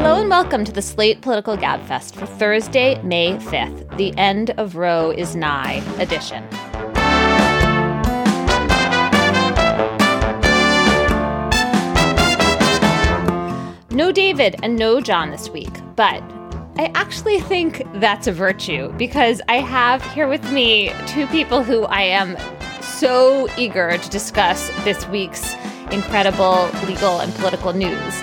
Hello and welcome to the Slate Political Gabfest for Thursday, May 5th, the end of Roe is nigh edition. No David and no John this week, but I actually think that's a virtue because I have here with me two people who I am so eager to discuss this week's incredible legal and political news.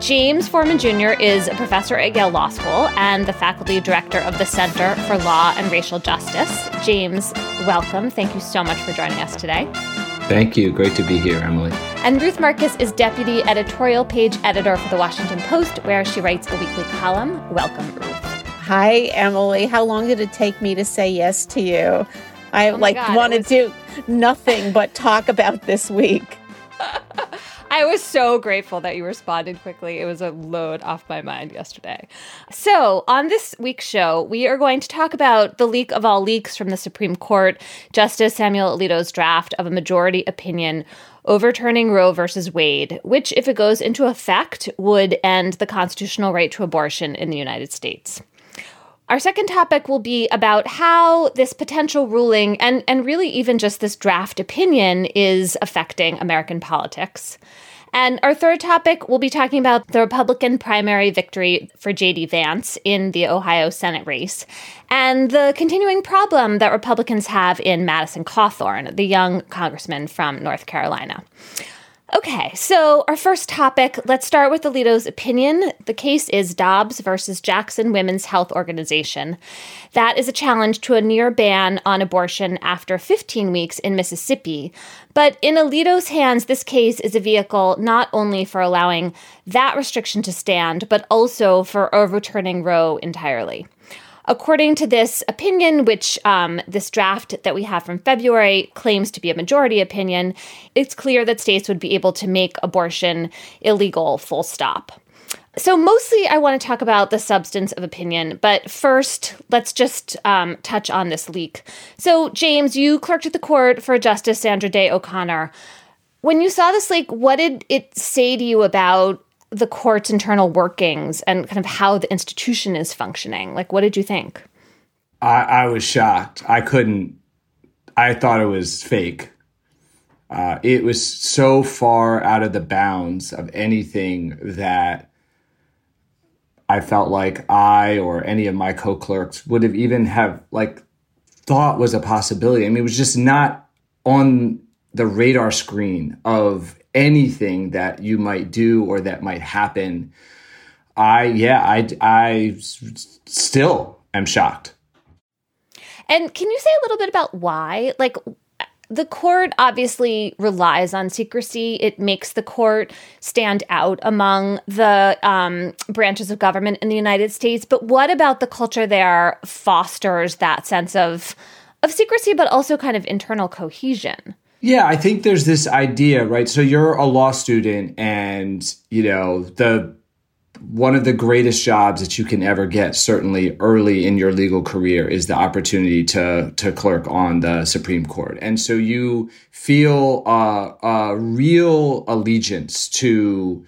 James Forman Jr. is a professor at Yale Law School and the faculty director of the Center for Law and Racial Justice. James, welcome. Thank you so much for joining us today. Thank you. Great to be here, Emily. And Ruth Marcus is deputy editorial page editor for the Washington Post, where she writes a weekly column. Welcome, Ruth. Hi, Emily. How long did it take me to say yes to you? I Oh like God, want to was- do nothing but talk about this week. I was so grateful that you responded quickly. It was a load off my mind yesterday. So, on this week's show, we are going to talk about the leak of all leaks from the Supreme Court, Justice Samuel Alito's draft of a majority opinion overturning Roe versus Wade, which, if it goes into effect, would end the constitutional right to abortion in the United States. Our second topic will be about how this potential ruling and, and really even just this draft opinion is affecting American politics. And our third topic, we'll be talking about the Republican primary victory for J.D. Vance in the Ohio Senate race and the continuing problem that Republicans have in Madison Cawthorn, the young congressman from North Carolina. Okay, so our first topic, let's start with Alito's opinion. The case is Dobbs versus Jackson Women's Health Organization. That is a challenge to a near ban on abortion after 15 weeks in Mississippi. But in Alito's hands, this case is a vehicle not only for allowing that restriction to stand, but also for overturning Roe entirely. According to this opinion, which um, this draft that we have from February claims to be a majority opinion, it's clear that states would be able to make abortion illegal, full stop. So, mostly I want to talk about the substance of opinion, but first, let's just um, touch on this leak. So, James, you clerked at the court for Justice Sandra Day O'Connor. When you saw this leak, what did it say to you about the court's internal workings and kind of how the institution is functioning? Like, what did you think? I, I was shocked. I couldn't. I thought it was fake. Uh, it was so far out of the bounds of anything that I felt like I or any of my co-clerks would have even have like thought was a possibility. I mean, it was just not on the radar screen of anything that you might do or that might happen. I yeah, I I still am shocked. And can you say a little bit about why? Like, the court obviously relies on secrecy. It makes the court stand out among the um, branches of government in the United States. But what about the culture there fosters that sense of of secrecy, but also kind of internal cohesion? Yeah, I think there's this idea, right? So you're a law student and, you know, the one of the greatest jobs that you can ever get, certainly early in your legal career, is the opportunity to to clerk on the Supreme Court, and so you feel uh, a real allegiance to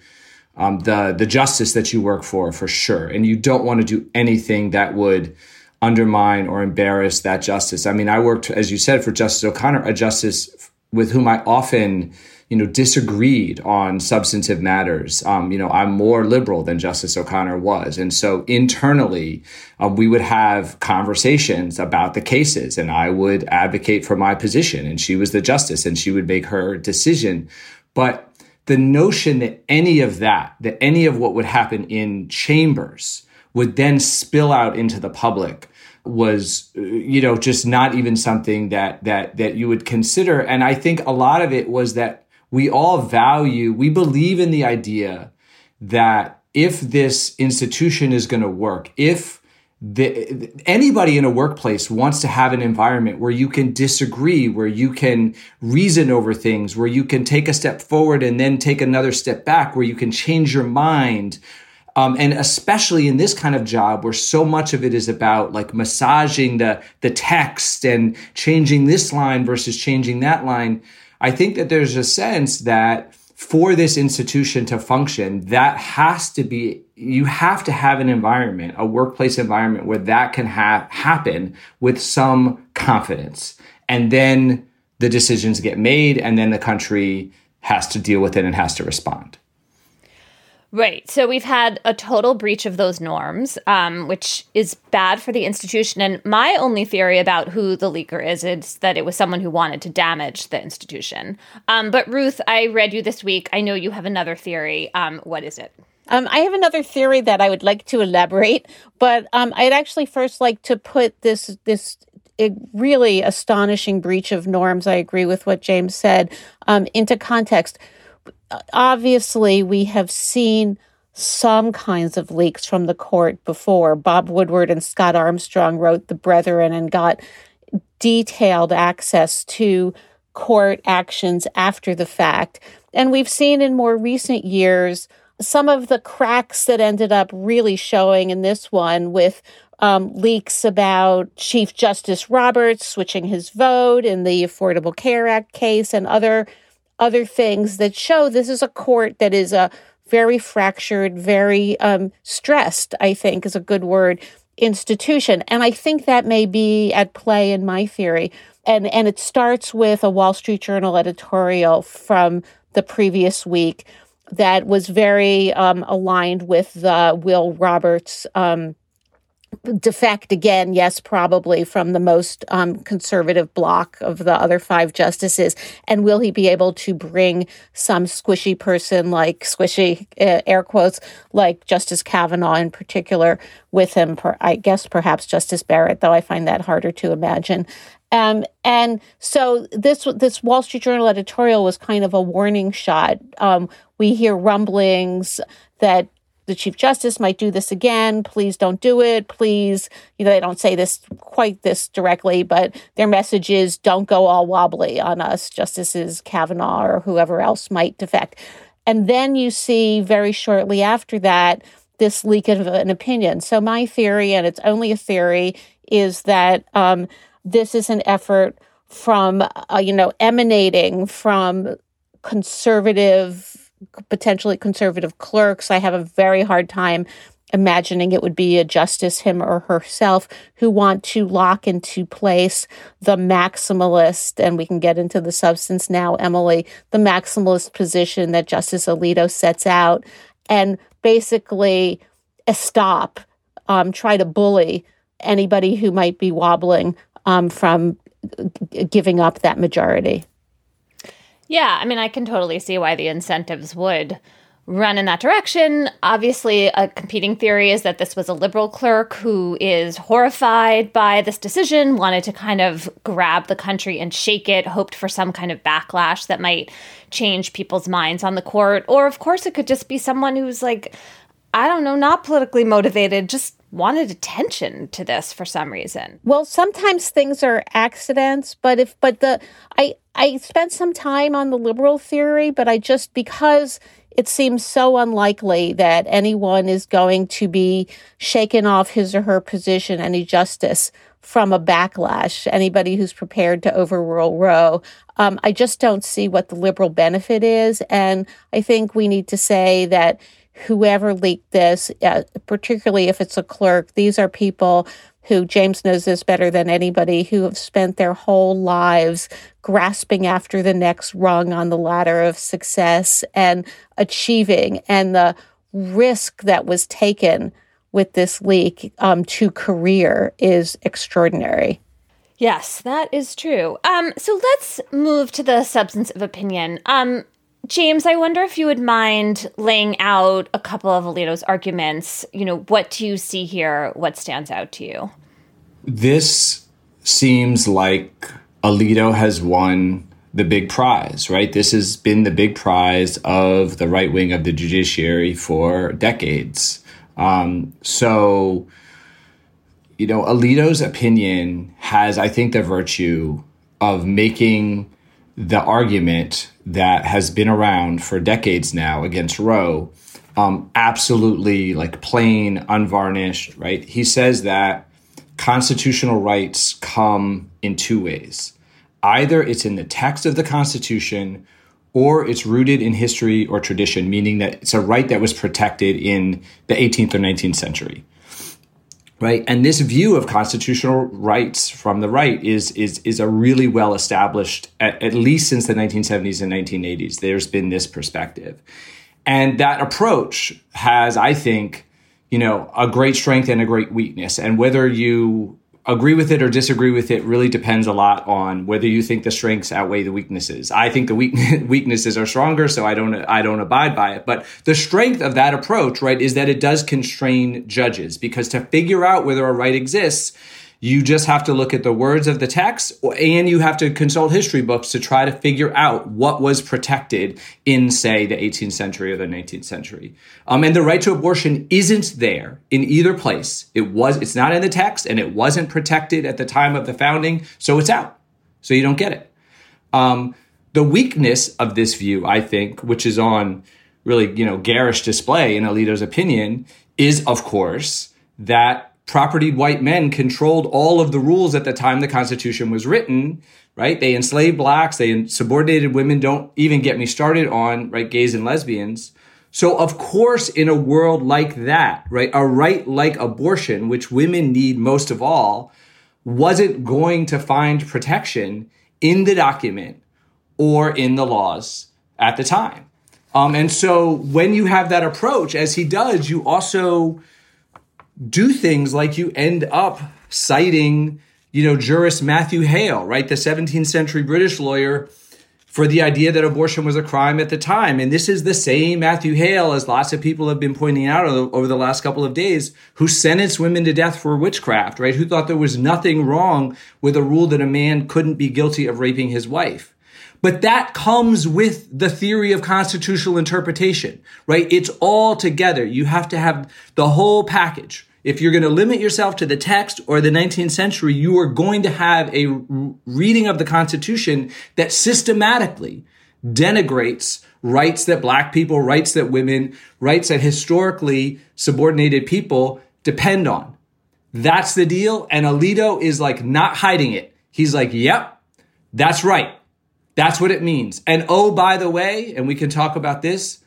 um, the the justice that you work for, for sure, and you don't want to do anything that would undermine or embarrass that justice. I mean, I worked, as you said, for Justice O'Connor, a justice with whom I often you know, disagreed on substantive matters. Um, you know, I'm more liberal than Justice O'Connor was. And so internally, uh, we would have conversations about the cases and I would advocate for my position and she was the justice and she would make her decision. But the notion that any of that, that any of what would happen in chambers would then spill out into the public was uh, you know just not even something that that that you would consider and i think a lot of it was that we all value we believe in the idea that if this institution is going to work, if the, anybody in a workplace wants to have an environment where you can disagree, where you can reason over things, where you can take a step forward and then take another step back, where you can change your mind. Um, and especially in this kind of job where so much of it is about like massaging the the text and changing this line versus changing that line, I think that there's a sense that for this institution to function, that has to be, you have to have an environment, a workplace environment where that can ha- happen with some confidence. And then the decisions get made, and then the country has to deal with it and has to respond. Right. So we've had a total breach of those norms, um, which is bad for the institution. And my only theory about who the leaker is is that it was someone who wanted to damage the institution. Um, but Ruth, I read you this week. I know you have another theory. Um, what is it? Um, I have another theory that I would like to elaborate, but um, I'd actually first like to put this this really astonishing breach of norms. I agree with what James said um, into context obviously we have seen some kinds of leaks from the court before. Bob Woodward and Scott Armstrong wrote The Brethren and got detailed access to court actions after the fact. And we've seen in more recent years some of the cracks that ended up really showing in this one with um, leaks about Chief Justice Roberts switching his vote in the Affordable Care Act case and other other things that show this is a court that is a very fractured, very um, stressed, I think is a good word, institution. And I think that may be at play in my theory. And, and it starts with a Wall Street Journal editorial from the previous week that was very um, aligned with the Will Roberts um, defect again, yes, probably from the most um, conservative bloc of the other five justices. And will he be able to bring some squishy person like squishy, uh, air quotes, like Justice Kavanaugh in particular with him? Per, I guess perhaps Justice Barrett, though I find that harder to imagine. Um, and so this this Wall Street Journal editorial was kind of a warning shot. Um, we hear rumblings that the Chief Justice might do this again. Please don't do it. Please, you know, they don't say this quite this directly, but their message is don't go all wobbly on us, Justices Kavanaugh or whoever else might defect. And then you see very shortly after that this leak of an opinion. So my theory, and it's only a theory, is that um, this is an effort from, uh, you know, emanating from conservative potentially conservative clerks. I have a very hard time imagining it would be a justice, him or herself, who want to lock into place the maximalist, and we can get into the substance now, Emily, the maximalist position that Justice Alito sets out, and basically stop, um, try to bully anybody who might be wobbling um, from giving up that majority. Yeah, I mean, I can totally see why the incentives would run in that direction. Obviously, a competing theory is that this was a liberal clerk who is horrified by this decision, wanted to kind of grab the country and shake it, hoped for some kind of backlash that might change people's minds on the court. Or, of course, it could just be someone who's like, I don't know, not politically motivated, just wanted attention to this for some reason. Well, sometimes things are accidents, but if but the I I spent some time on the liberal theory, but I just because it seems so unlikely that anyone is going to be shaken off his or her position any justice from a backlash. Anybody who's prepared to overrule Roe, um, I just don't see what the liberal benefit is, and I think we need to say that whoever leaked this, uh, particularly if it's a clerk, these are people who James knows this better than anybody, who have spent their whole lives grasping after the next rung on the ladder of success and achieving. And the risk that was taken with this leak um, to career is extraordinary. Yes, that is true. Um, so let's move to the substance of opinion. Um, James, I wonder if you would mind laying out a couple of Alito's arguments. You know, what do you see here? What stands out to you? This seems like Alito has won the big prize, right? This has been the big prize of the right wing of the judiciary for decades. Um, so, you know, Alito's opinion has, I think, the virtue of making the argument that has been around for decades now against Roe um, absolutely like plain, unvarnished, right? He says that constitutional rights come in two ways. Either it's in the text of the Constitution or it's rooted in history or tradition, meaning that it's a right that was protected in the 18th or 19th century. Right. And this view of constitutional rights from the right is is is a really well established, at, at least since the 1970s and 1980s. There's been this perspective. And that approach has, I think, you know, a great strength and a great weakness. And whether you agree with it or disagree with it really depends a lot on whether you think the strengths outweigh the weaknesses. I think the weak- weaknesses are stronger, so I don't I don't abide by it. But the strength of that approach, right, is that it does constrain judges because to figure out whether a right exists, you just have to look at the words of the text and you have to consult history books to try to figure out what was protected in, say, the 18th century or the 19th century. Um, and the right to abortion isn't there in either place. It was, it's not in the text and it wasn't protected at the time of the founding. So it's out. So you don't get it. Um, the weakness of this view, I think, which is on really, you know, garish display in Alito's opinion, is of course that propertied white men controlled all of the rules at the time the Constitution was written, right? They enslaved blacks, they subordinated women. Don't even get me started on, right, gays and lesbians. So, of course, in a world like that, right, a right like abortion, which women need most of all, wasn't going to find protection in the document or in the laws at the time. Um, and so when you have that approach, as he does, you also do things like you end up citing, you know, jurist Matthew Hale, right? The 17th century British lawyer for the idea that abortion was a crime at the time. And this is the same Matthew Hale, as lots of people have been pointing out over the last couple of days, who sentenced women to death for witchcraft, right? Who thought there was nothing wrong with a rule that a man couldn't be guilty of raping his wife. But that comes with the theory of constitutional interpretation, right? It's all together. You have to have the whole package. If you're going to limit yourself to the text or the 19th century, you are going to have a reading of the Constitution that systematically denigrates rights that black people, rights that women, rights that historically subordinated people depend on. That's the deal. And Alito is like not hiding it. He's like, yep, that's right. That's what it means. And oh, by the way, and we can talk about this,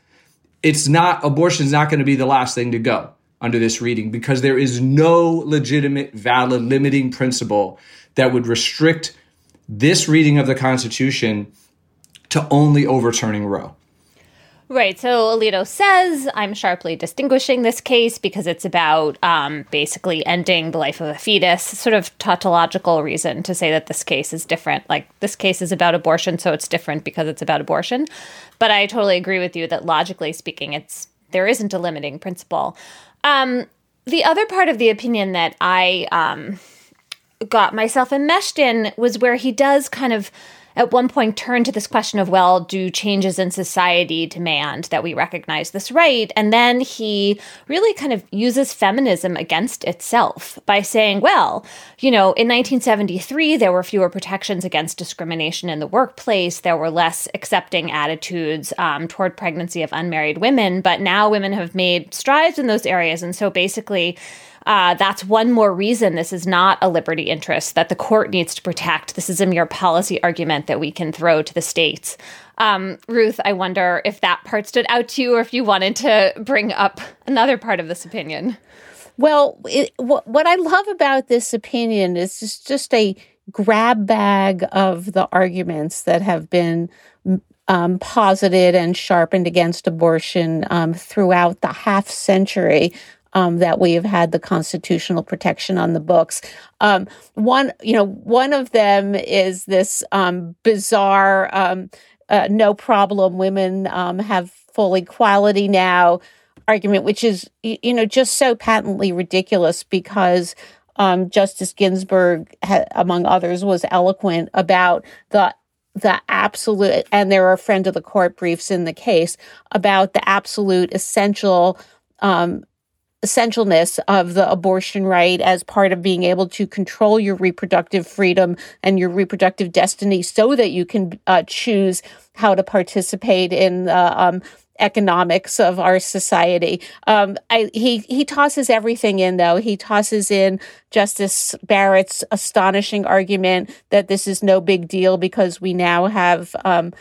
it's not, abortion's not going to be the last thing to go under this reading because there is no legitimate, valid, limiting principle that would restrict this reading of the Constitution to only overturning Roe. Right. So Alito says, I'm sharply distinguishing this case because it's about um, basically ending the life of a fetus, sort of tautological reason to say that this case is different. Like, this case is about abortion, so it's different because it's about abortion. But I totally agree with you that logically speaking, it's there isn't a limiting principle. Um, the other part of the opinion that I um, got myself enmeshed in was where he does kind of at one point turn to this question of, well, do changes in society demand that we recognize this right? And then he really kind of uses feminism against itself by saying, well, you know, in 1973, there were fewer protections against discrimination in the workplace. There were less accepting attitudes um, toward pregnancy of unmarried women, but now women have made strides in those areas. And so basically, uh, that's one more reason this is not a liberty interest that the court needs to protect. This is a mere policy argument that we can throw to the states. Um, Ruth, I wonder if that part stood out to you or if you wanted to bring up another part of this opinion. Well, it, what, what I love about this opinion is just, just a grab bag of the arguments that have been um, posited and sharpened against abortion um, throughout the half century um, that we have had the constitutional protection on the books. Um, one, you know, one of them is this um, bizarre, um, uh, no problem, women um, have full equality now argument, which is, you know, just so patently ridiculous because um, Justice Ginsburg, ha- among others, was eloquent about the the absolute, and there are friend of the court briefs in the case about the absolute essential um, essentialness of the abortion right as part of being able to control your reproductive freedom and your reproductive destiny so that you can uh, choose how to participate in the um, economics of our society. Um, I, he he tosses everything in though. He tosses in Justice Barrett's astonishing argument that this is no big deal because we now have. Um,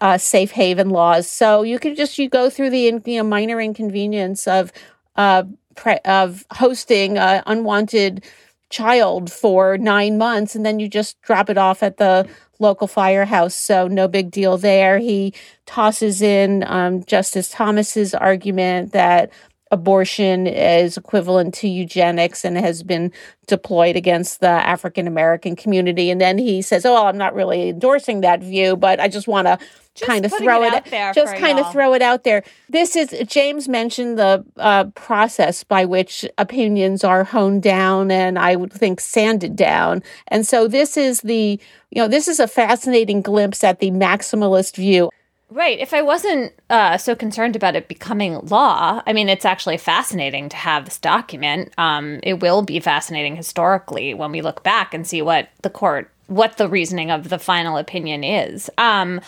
uh, safe haven laws, so you can just you go through the you know minor inconvenience of uh, pre- of hosting an unwanted child for nine months, and then you just drop it off at the local firehouse. So no big deal there. He tosses in um, Justice Thomas's argument that abortion is equivalent to eugenics and has been deployed against the African American community. And then he says, "Oh, I'm not really endorsing that view, but I just want to." kind of throw it, it, out there just kind of throw it out there this is james mentioned the uh, process by which opinions are honed down and i would think sanded down and so this is the you know this is a fascinating glimpse at the maximalist view Right. If I wasn't uh, so concerned about it becoming law, I mean, it's actually fascinating to have this document. Um, it will be fascinating historically when we look back and see what the court, what the reasoning of the final opinion is. Um,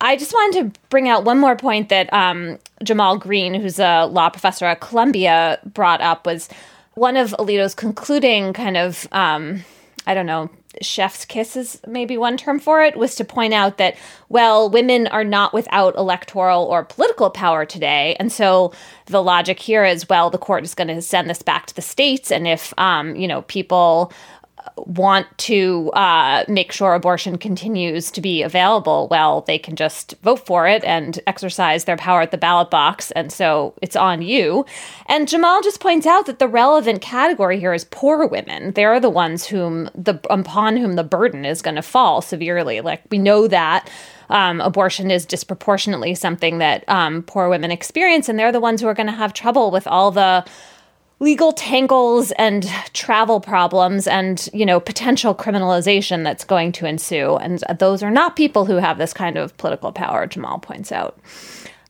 I just wanted to bring out one more point that um, Jamal Greene, who's a law professor at Columbia, brought up was one of Alito's concluding kind of, um, I don't know, chef's kiss is maybe one term for it, was to point out that, well, women are not without electoral or political power today. And so the logic here is, well, the court is going to send this back to the states. And if, um, you know, people want to uh, make sure abortion continues to be available, well, they can just vote for it and exercise their power at the ballot box. And so it's on you. And Jamal just points out that the relevant category here is poor women. They're the ones whom the upon whom the burden is going to fall severely. Like we know that. Um, abortion is disproportionately something that um, poor women experience, and they're the ones who are going to have trouble with all the legal tangles and travel problems and you know potential criminalization that's going to ensue. And those are not people who have this kind of political power jamal points out.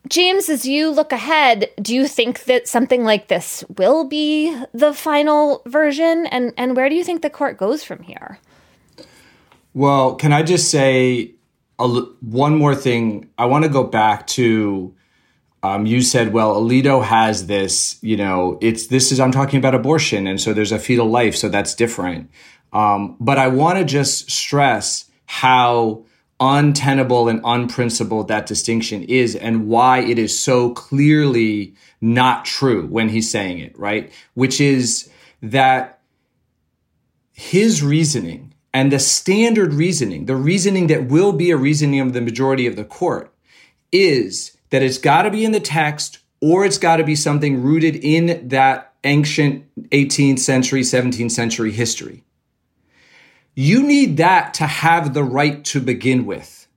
James as you look ahead do you think that something like this will be the final version? And and where do you think the court goes from here? Well can i just say a, one more thing? I want to go back to um, you said, well, Alito has this, you know, it's this is, I'm talking about abortion. And so there's a fetal life. So that's different. Um, but I want to just stress how untenable and unprincipled that distinction is and why it is so clearly not true when he's saying it, right? Which is that his reasoning and the standard reasoning, the reasoning that will be a reasoning of the majority of the court is that it's got to be in the text or it's got to be something rooted in that ancient 18th century, 17th century history. You need that to have the right to begin with.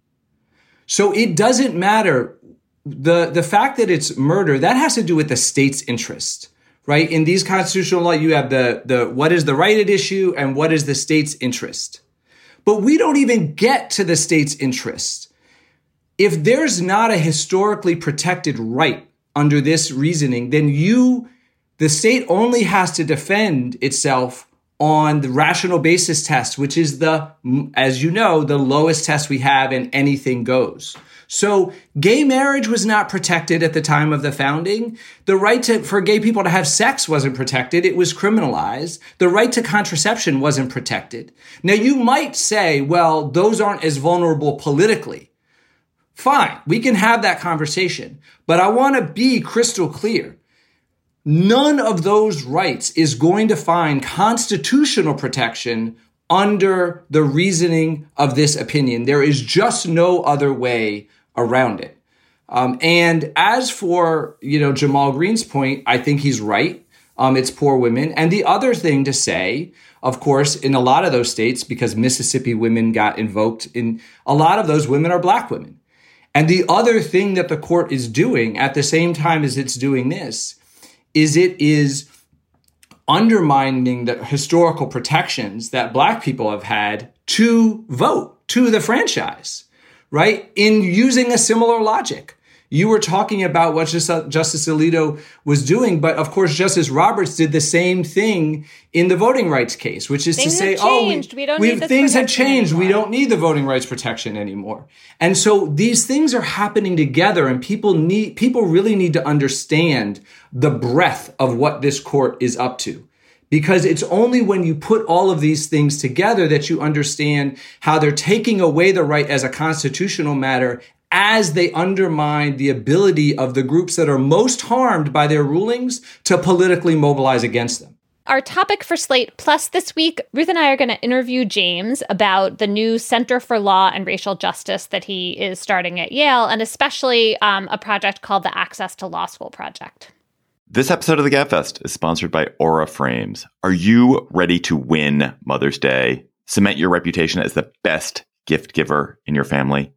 So it doesn't matter the the fact that it's murder that has to do with the state's interest, right? In these constitutional law you have the the what is the right at issue and what is the state's interest. But we don't even get to the state's interest if there's not a historically protected right under this reasoning, then you, the state only has to defend itself on the rational basis test, which is the, as you know, the lowest test we have and anything goes. So gay marriage was not protected at the time of the founding. The right to, for gay people to have sex wasn't protected. It was criminalized. The right to contraception wasn't protected. Now you might say, well, those aren't as vulnerable politically. Fine, we can have that conversation. But I want to be crystal clear. None of those rights is going to find constitutional protection under the reasoning of this opinion. There is just no other way around it. Um, and as for, you know, Jamal Greene's point, I think he's right. Um, it's poor women. And the other thing to say, of course, in a lot of those states, because Mississippi women got invoked in a lot of those women are black women. And the other thing that the court is doing at the same time as it's doing this is it is undermining the historical protections that black people have had to vote. to the franchise, right? In using a similar logic. You were talking about what Justice Alito was doing, but of course, Justice Roberts did the same thing in the voting rights case, which is things to say, oh, we, we don't we, need things have changed. Anymore. We don't need the voting rights protection anymore. And so these things are happening together, and people need people really need to understand the breadth of what this court is up to because it's only when you put all of these things together that you understand how they're taking away the right as a constitutional matter as they undermine the ability of the groups that are most harmed by their rulings to politically mobilize against them. Our topic for Slate Plus this week, Ruth and I are going to interview James about the new Center for Law and Racial Justice that he is starting at Yale, and especially um, a project called the Access to Law School Project. This episode of the Gabfest is sponsored by Aura Frames. Are you ready to win Mother's Day? Cement your reputation as the best gift giver in your family?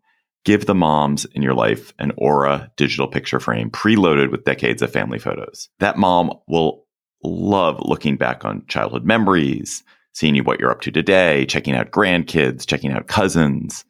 Give the moms in your life an Aura digital picture frame preloaded with decades of family photos. That mom will love looking back on childhood memories, seeing you what you're up to today, checking out grandkids, checking out cousins.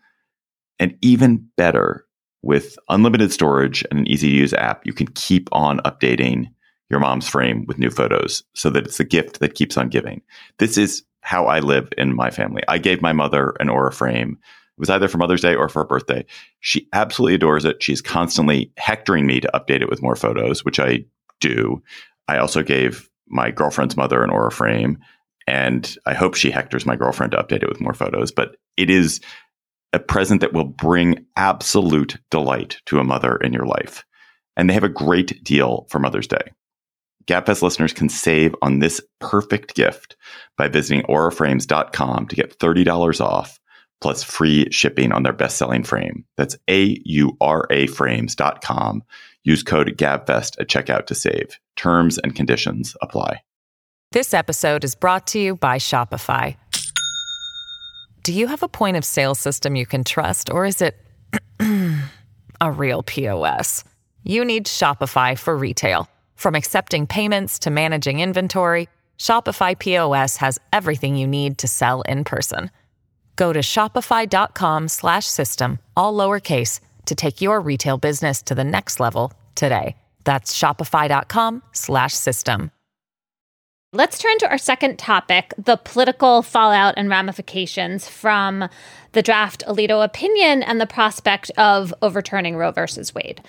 And even better, with unlimited storage and an easy to use app, you can keep on updating your mom's frame with new photos so that it's a gift that keeps on giving. This is how I live in my family. I gave my mother an Aura frame. It was either for Mother's Day or for her birthday. She absolutely adores it. She's constantly hectoring me to update it with more photos, which I do. I also gave my girlfriend's mother an Aura frame, and I hope she hectors my girlfriend to update it with more photos. But it is a present that will bring absolute delight to a mother in your life. And they have a great deal for Mother's Day. Gabfest listeners can save on this perfect gift by visiting auraframes.com to get $30 off plus free shipping on their best-selling frame. That's A-U-R-A frames.com. Use code GABFEST at checkout to save. Terms and conditions apply. This episode is brought to you by Shopify. Do you have a point of sale system you can trust, or is it a real POS? You need Shopify for retail. From accepting payments to managing inventory, Shopify POS has everything you need to sell in person. Go to shopify.com slash system, all lowercase to take your retail business to the next level today. That's shopify.com slash system. Let's turn to our second topic the political fallout and ramifications from the draft Alito opinion and the prospect of overturning Roe versus Wade.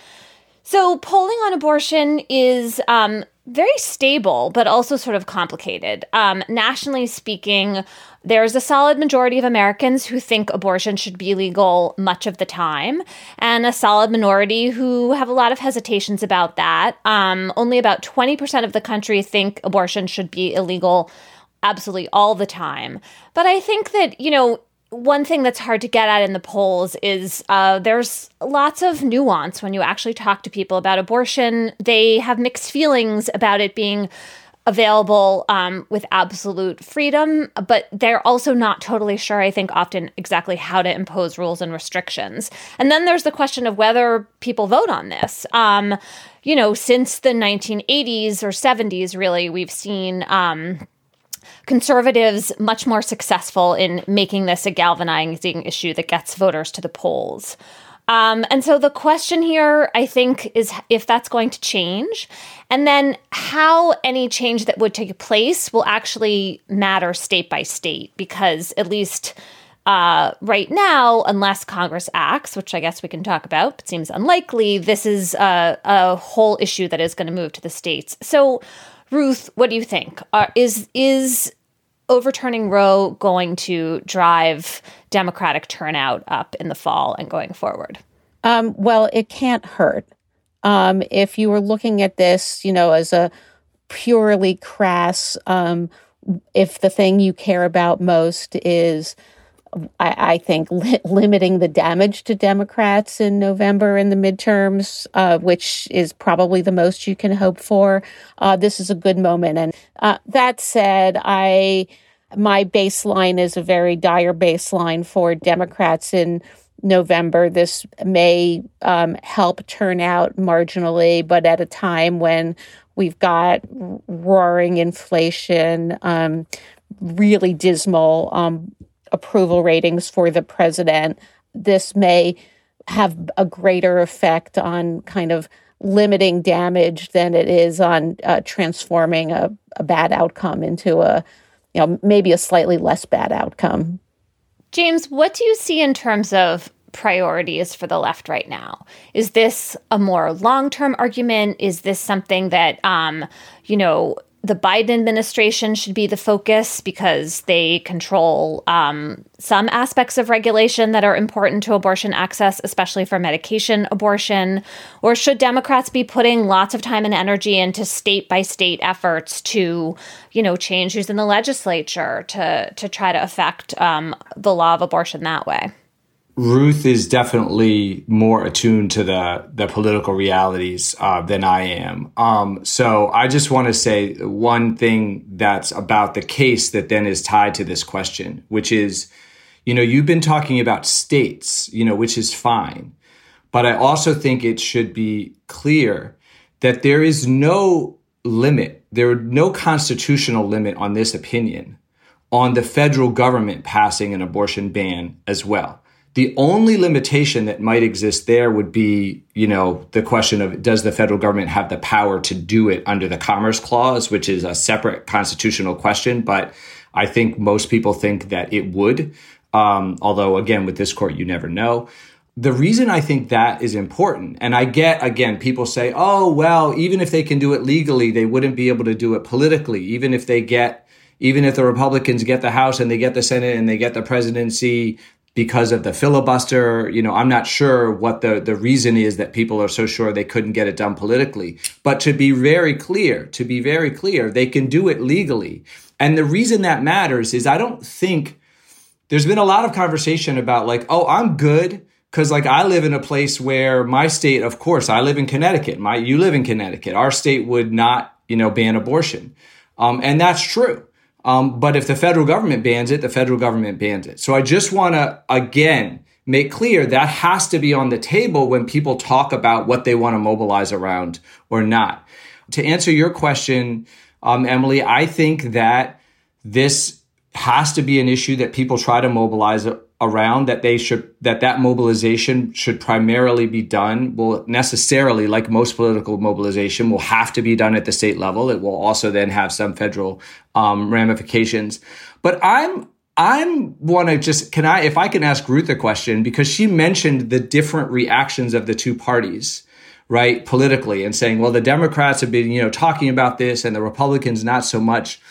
So, polling on abortion is um, very stable, but also sort of complicated. Um, nationally speaking, there's a solid majority of Americans who think abortion should be legal much of the time, and a solid minority who have a lot of hesitations about that. Um, only about 20% of the country think abortion should be illegal absolutely all the time. But I think that, you know, one thing that's hard to get at in the polls is uh, there's lots of nuance when you actually talk to people about abortion. They have mixed feelings about it being available um, with absolute freedom, but they're also not totally sure, I think, often exactly how to impose rules and restrictions. And then there's the question of whether people vote on this. Um, you know, since the 1980s or 70s, really, we've seen. Um, conservatives much more successful in making this a galvanizing issue that gets voters to the polls. Um, and so the question here, I think, is if that's going to change, and then how any change that would take place will actually matter state by state, because at least uh, right now, unless Congress acts, which I guess we can talk about, but seems unlikely, this is a, a whole issue that is going to move to the states. So, Ruth, what do you think? Uh, is is overturning Roe going to drive Democratic turnout up in the fall and going forward? Um, well, it can't hurt. Um, if you were looking at this, you know, as a purely crass, um, if the thing you care about most is I, I think li- limiting the damage to Democrats in November in the midterms, uh, which is probably the most you can hope for. Uh, this is a good moment. And uh, that said, I my baseline is a very dire baseline for Democrats in November. This may um, help turn out marginally, but at a time when we've got roaring inflation, um, really dismal um, approval ratings for the president. This may have a greater effect on kind of limiting damage than it is on uh, transforming a, a bad outcome into a, you know, maybe a slightly less bad outcome. James, what do you see in terms of priorities for the left right now? Is this a more long term argument? Is this something that, um, you know, the Biden administration should be the focus because they control um, some aspects of regulation that are important to abortion access, especially for medication abortion? Or should Democrats be putting lots of time and energy into state by state efforts to, you know, change who's in the legislature to to try to affect um, the law of abortion that way? Ruth is definitely more attuned to the the political realities uh, than I am. Um, so I just want to say one thing that's about the case that then is tied to this question, which is, you know, you've been talking about states, you know, which is fine, but I also think it should be clear that there is no limit, there are no constitutional limit on this opinion on the federal government passing an abortion ban as well. The only limitation that might exist there would be, you know, the question of does the federal government have the power to do it under the Commerce Clause, which is a separate constitutional question. But I think most people think that it would. Um, although, again, with this court, you never know. The reason I think that is important, and I get, again, people say, oh, well, even if they can do it legally, they wouldn't be able to do it politically. Even if they get even if the Republicans get the House and they get the Senate and they get the presidency, because of the filibuster. You know, I'm not sure what the, the reason is that people are so sure they couldn't get it done politically. But to be very clear, to be very clear, they can do it legally. And the reason that matters is I don't think there's been a lot of conversation about like, oh, I'm good. Cause like I live in a place where my state, of course, I live in Connecticut. My, you live in Connecticut. Our state would not, you know, ban abortion. Um, and that's true. Um, but if the federal government bans it, the federal government bans it. So I just want to, again, make clear that has to be on the table when people talk about what they want to mobilize around or not. To answer your question, um, Emily, I think that this has to be an issue that people try to mobilize around that they should that that mobilization should primarily be done will necessarily like most political mobilization will have to be done at the state level. It will also then have some federal um, ramifications. But i'm i'm want to just can i if i can ask ruth a question because she mentioned the different reactions of the two parties right politically and saying well the democrats have been you know talking about this and the republicans not so much.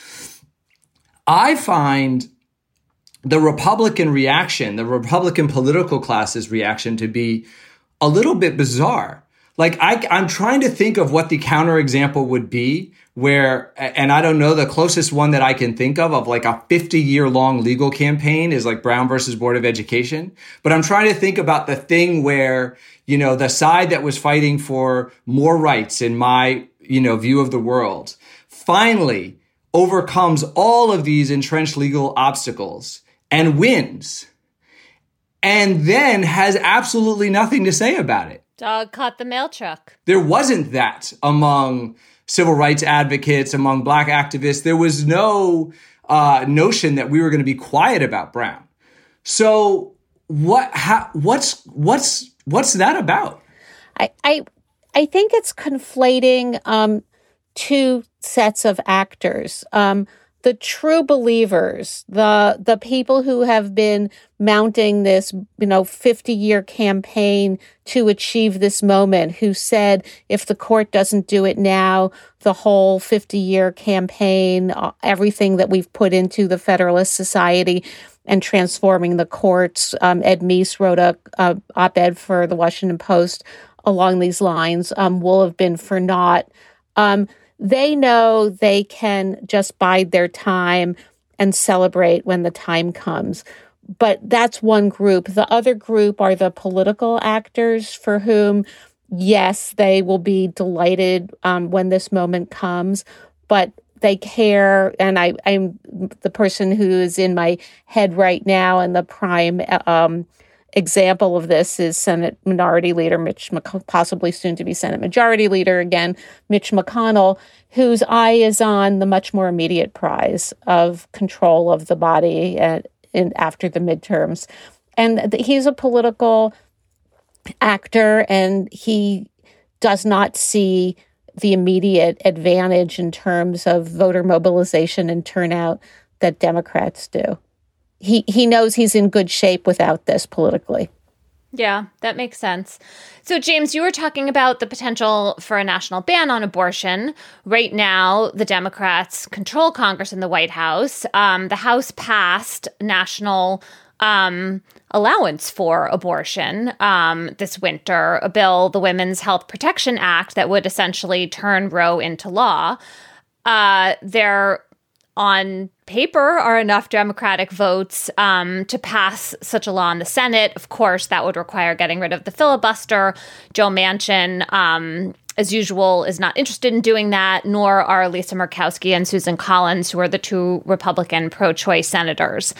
I find the Republican reaction, the Republican political class's reaction to be a little bit bizarre. Like I, I'm trying to think of what the counterexample would be where, and I don't know, the closest one that I can think of, of like a 50 year long legal campaign is like Brown versus Board of Education. But I'm trying to think about the thing where, you know, the side that was fighting for more rights in my, you know, view of the world finally overcomes all of these entrenched legal obstacles and wins and then has absolutely nothing to say about it. Dog caught the mail truck. There wasn't that among civil rights advocates, among black activists. There was no uh, notion that we were going to be quiet about Brown. So what? How, what's what's what's that about? I I, I think it's conflating um, two sets of actors. Um, the true believers, the the people who have been mounting this, you know, 50 year campaign to achieve this moment, who said if the court doesn't do it now, the whole 50 year campaign, uh, everything that we've put into the Federalist Society and transforming the courts. Um, Ed Meese wrote a, a op ed for the Washington Post along these lines. Um, will have been for naught. Um, they know they can just bide their time and celebrate when the time comes. But that's one group. The other group are the political actors for whom, yes, they will be delighted um, when this moment comes, but they care. And I, I'm the person who is in my head right now and the prime um, example of this is Senate Minority Leader Mitch, McC- possibly soon to be Senate Majority Leader again, Mitch McConnell, whose eye is on the much more immediate prize of control of the body and in after the midterms, and he's a political actor, and he does not see the immediate advantage in terms of voter mobilization and turnout that Democrats do. He he knows he's in good shape without this politically. Yeah, that makes sense. So, James, you were talking about the potential for a national ban on abortion. Right now, the Democrats control Congress and the White House. Um, the House passed national um, allowance for abortion um, this winter, a bill, the Women's Health Protection Act, that would essentially turn Roe into law. Uh, there on paper are enough Democratic votes um, to pass such a law in the Senate. Of course, that would require getting rid of the filibuster. Joe Manchin, um, as usual, is not interested in doing that, nor are Lisa Murkowski and Susan Collins, who are the two Republican pro choice senators.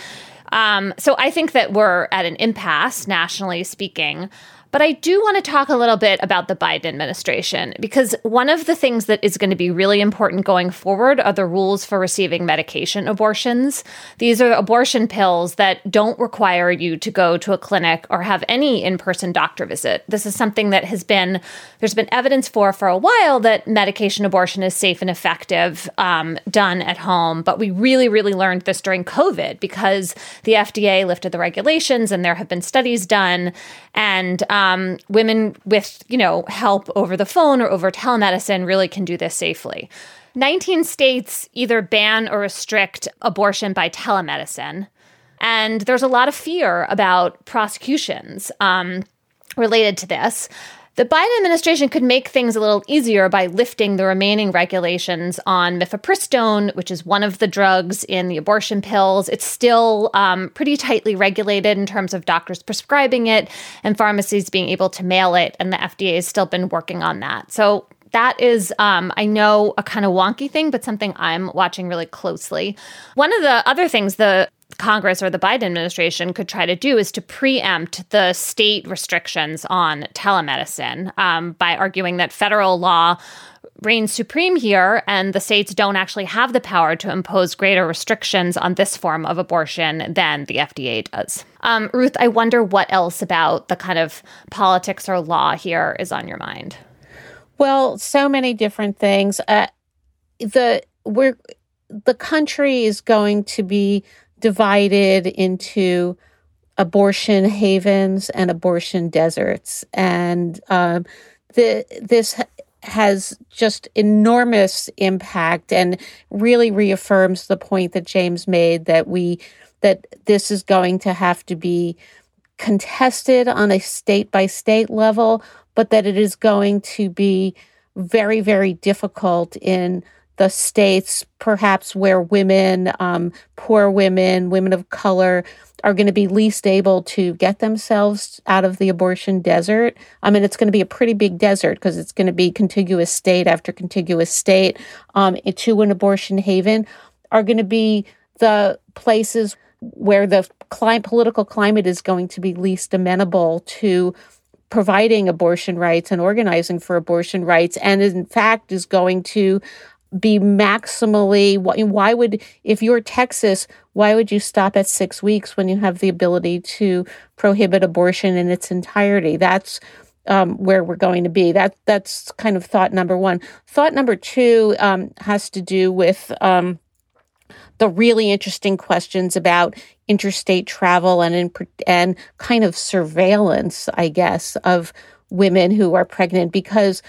Um, so I think that we're at an impasse, nationally speaking. But I do want to talk a little bit about the Biden administration because one of the things that is going to be really important going forward are the rules for receiving medication abortions. These are abortion pills that don't require you to go to a clinic or have any in person doctor visit. This is something that has been, there's been evidence for for a while that medication abortion is safe and effective um, done at home. But we really, really learned this during COVID because the FDA lifted the regulations and there have been studies done. And um, um, women with, you know, help over the phone or over telemedicine really can do this safely. 19 states either ban or restrict abortion by telemedicine. And there's a lot of fear about prosecutions um, related to this. The Biden administration could make things a little easier by lifting the remaining regulations on mifepristone, which is one of the drugs in the abortion pills. It's still um, pretty tightly regulated in terms of doctors prescribing it and pharmacies being able to mail it, and the FDA has still been working on that. So that is, um, I know, a kind of wonky thing, but something I'm watching really closely. One of the other things the Congress or the Biden administration could try to do is to preempt the state restrictions on telemedicine um, by arguing that federal law reigns supreme here, and the states don't actually have the power to impose greater restrictions on this form of abortion than the FDA does. Um, Ruth, I wonder what else about the kind of politics or law here is on your mind. Well, so many different things. Uh, the we're the country is going to be divided into abortion havens and abortion deserts. And um, the, this has just enormous impact and really reaffirms the point that James made that we that this is going to have to be contested on a state by state level, but that it is going to be very, very difficult in the states, perhaps where women, um, poor women, women of color, are going to be least able to get themselves out of the abortion desert. I mean, it's going to be a pretty big desert because it's going to be contiguous state after contiguous state um, to an abortion haven, are going to be the places where the climate, political climate is going to be least amenable to providing abortion rights and organizing for abortion rights, and in fact is going to be maximally why would if you're Texas why would you stop at 6 weeks when you have the ability to prohibit abortion in its entirety? That's um, where we're going to be. That that's kind of thought number 1 thought number 2 um, has to do with um, the really interesting questions about interstate travel and in, and kind of surveillance I guess of women who are pregnant because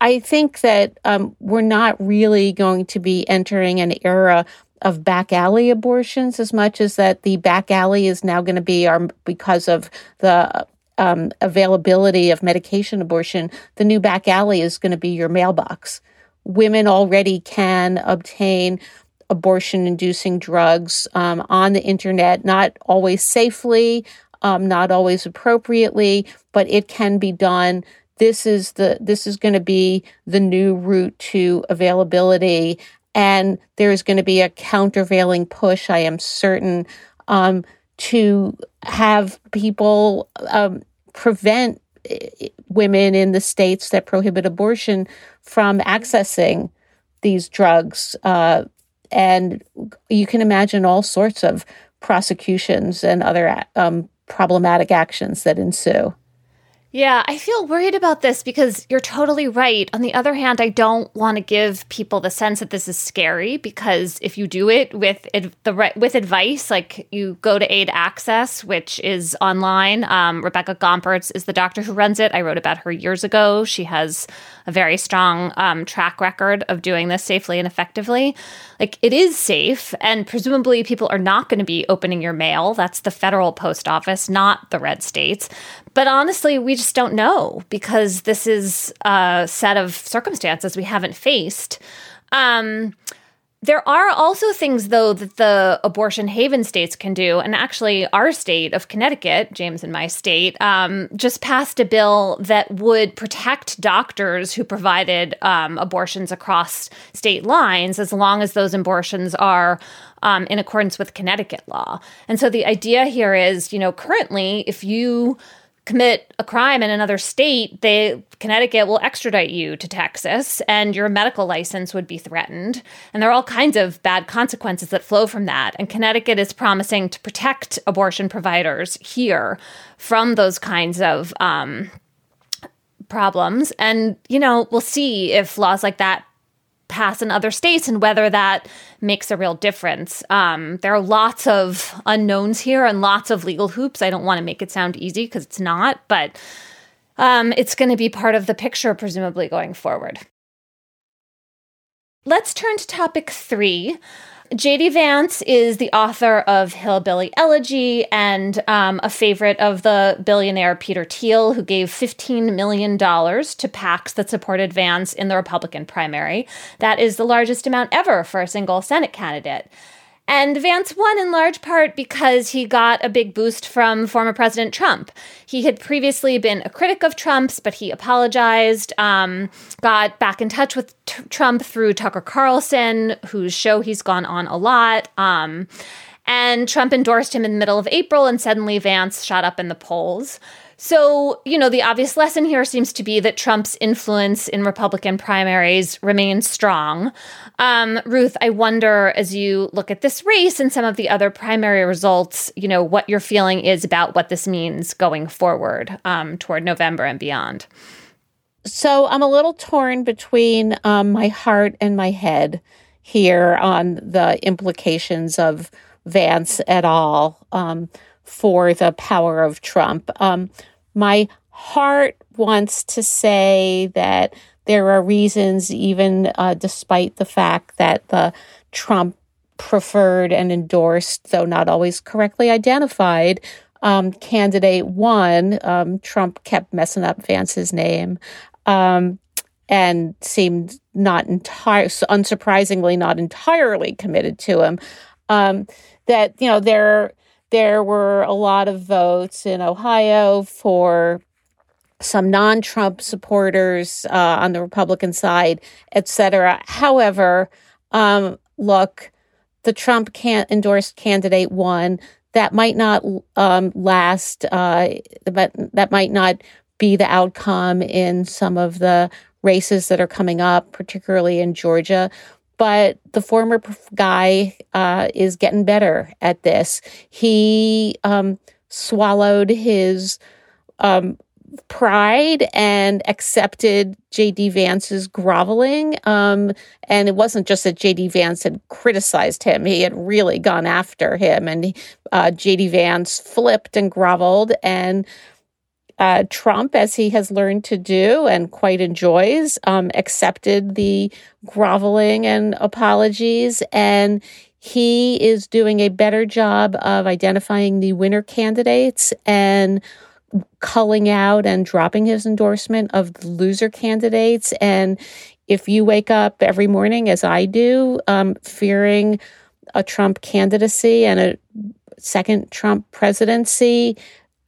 I think that um, we're not really going to be entering an era of back alley abortions as much as that the back alley is now going to be our because of the um, availability of medication abortion. The new back alley is going to be your mailbox. Women already can obtain abortion inducing drugs um, on the internet, not always safely, um, not always appropriately, but it can be done this is the this is going to be the new route to availability and there's going to be a countervailing push i am certain um, to have people um, prevent eh, women in the states that prohibit abortion from accessing these drugs uh, and you can imagine all sorts of prosecutions and other um, problematic actions that ensue. Yeah, I feel worried about this because you're totally right. On the other hand, I don't want to give people the sense that this is scary because if you do it with the with advice, like you go to Aid Access, which is online. Um, Rebecca Gomperts is the doctor who runs it. I wrote about her years ago. She has a very strong um, track record of doing this safely and effectively. Like it is safe, and presumably people are not going to be opening your mail. That's the federal post office, not the red states. But honestly, we just don't know because this is a set of circumstances we haven't faced. Um, there are also things, though, that the abortion haven states can do. And actually, our state of Connecticut, James and my state, um, just passed a bill that would protect doctors who provided um, abortions across state lines as long as those abortions are um, in accordance with Connecticut law. And so the idea here is, you know, currently, if you commit a crime in another state, they Connecticut will extradite you to Texas and your medical license would be threatened. And there are all kinds of bad consequences that flow from that. And Connecticut is promising to protect abortion providers here from those kinds of um, problems. And, you know, we'll see if laws like that pass in other states and whether that makes a real difference. Um, there are lots of unknowns here and lots of legal hoops. I don't want to make it sound easy because it's not, but um, it's going to be part of the picture, presumably going forward. Let's turn to topic three. J.D. Vance is the author of Hillbilly Elegy and um, a favorite of the billionaire Peter Thiel, who gave $15 million to PACs that supported Vance in the Republican primary. That is the largest amount ever for a single Senate candidate. And Vance won in large part because he got a big boost from former President Trump. He had previously been a critic of Trump's, but he apologized, um, got back in touch with t- Trump through Tucker Carlson, whose show he's gone on a lot. Um, and Trump endorsed him in the middle of April, and suddenly Vance shot up in the polls. So, you know, the obvious lesson here seems to be that Trump's influence in Republican primaries remains strong. Um, Ruth, I wonder as you look at this race and some of the other primary results, you know, what your feeling is about what this means going forward um, toward November and beyond. So I'm a little torn between um, my heart and my head here on the implications of Vance at all. Um, for the power of Trump. Um, my heart wants to say that there are reasons, even uh, despite the fact that the Trump preferred and endorsed, though not always correctly identified, um, candidate one, um, Trump kept messing up Vance's name um, and seemed not entire, unsurprisingly, not entirely committed to him. Um, that you know there there were a lot of votes in Ohio for some non-Trump supporters uh, on the Republican side, et cetera. However, um, look, the Trump can- endorsed candidate won. That might not um, last. Uh, but that might not be the outcome in some of the races that are coming up, particularly in Georgia but the former guy uh, is getting better at this. He um, swallowed his um, pride and accepted J.D. Vance's groveling. Um, and it wasn't just that J.D. Vance had criticized him, he had really gone after him. And uh, J.D. Vance flipped and groveled and uh, Trump, as he has learned to do and quite enjoys, um, accepted the groveling and apologies. And he is doing a better job of identifying the winner candidates and culling out and dropping his endorsement of the loser candidates. And if you wake up every morning, as I do, um, fearing a Trump candidacy and a second Trump presidency,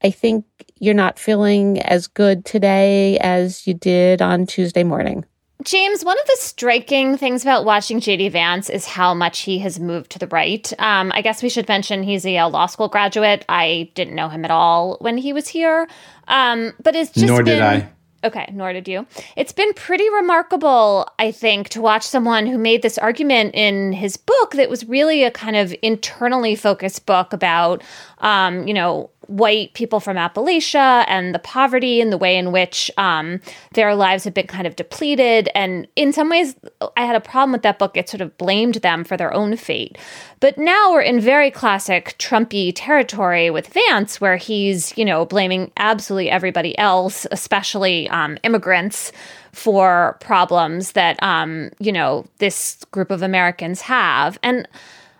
I think you're not feeling as good today as you did on Tuesday morning. James, one of the striking things about watching JD Vance is how much he has moved to the right. Um, I guess we should mention he's a Yale Law School graduate. I didn't know him at all when he was here, um, but it's just nor been, did I. Okay, nor did you. It's been pretty remarkable, I think, to watch someone who made this argument in his book that was really a kind of internally focused book about, um, you know, white people from Appalachia and the poverty and the way in which um, their lives have been kind of depleted. And in some ways, I had a problem with that book. It sort of blamed them for their own fate. But now we're in very classic Trumpy territory with Vance, where he's, you know, blaming absolutely everybody else, especially um, immigrants, for problems that, um, you know, this group of Americans have. And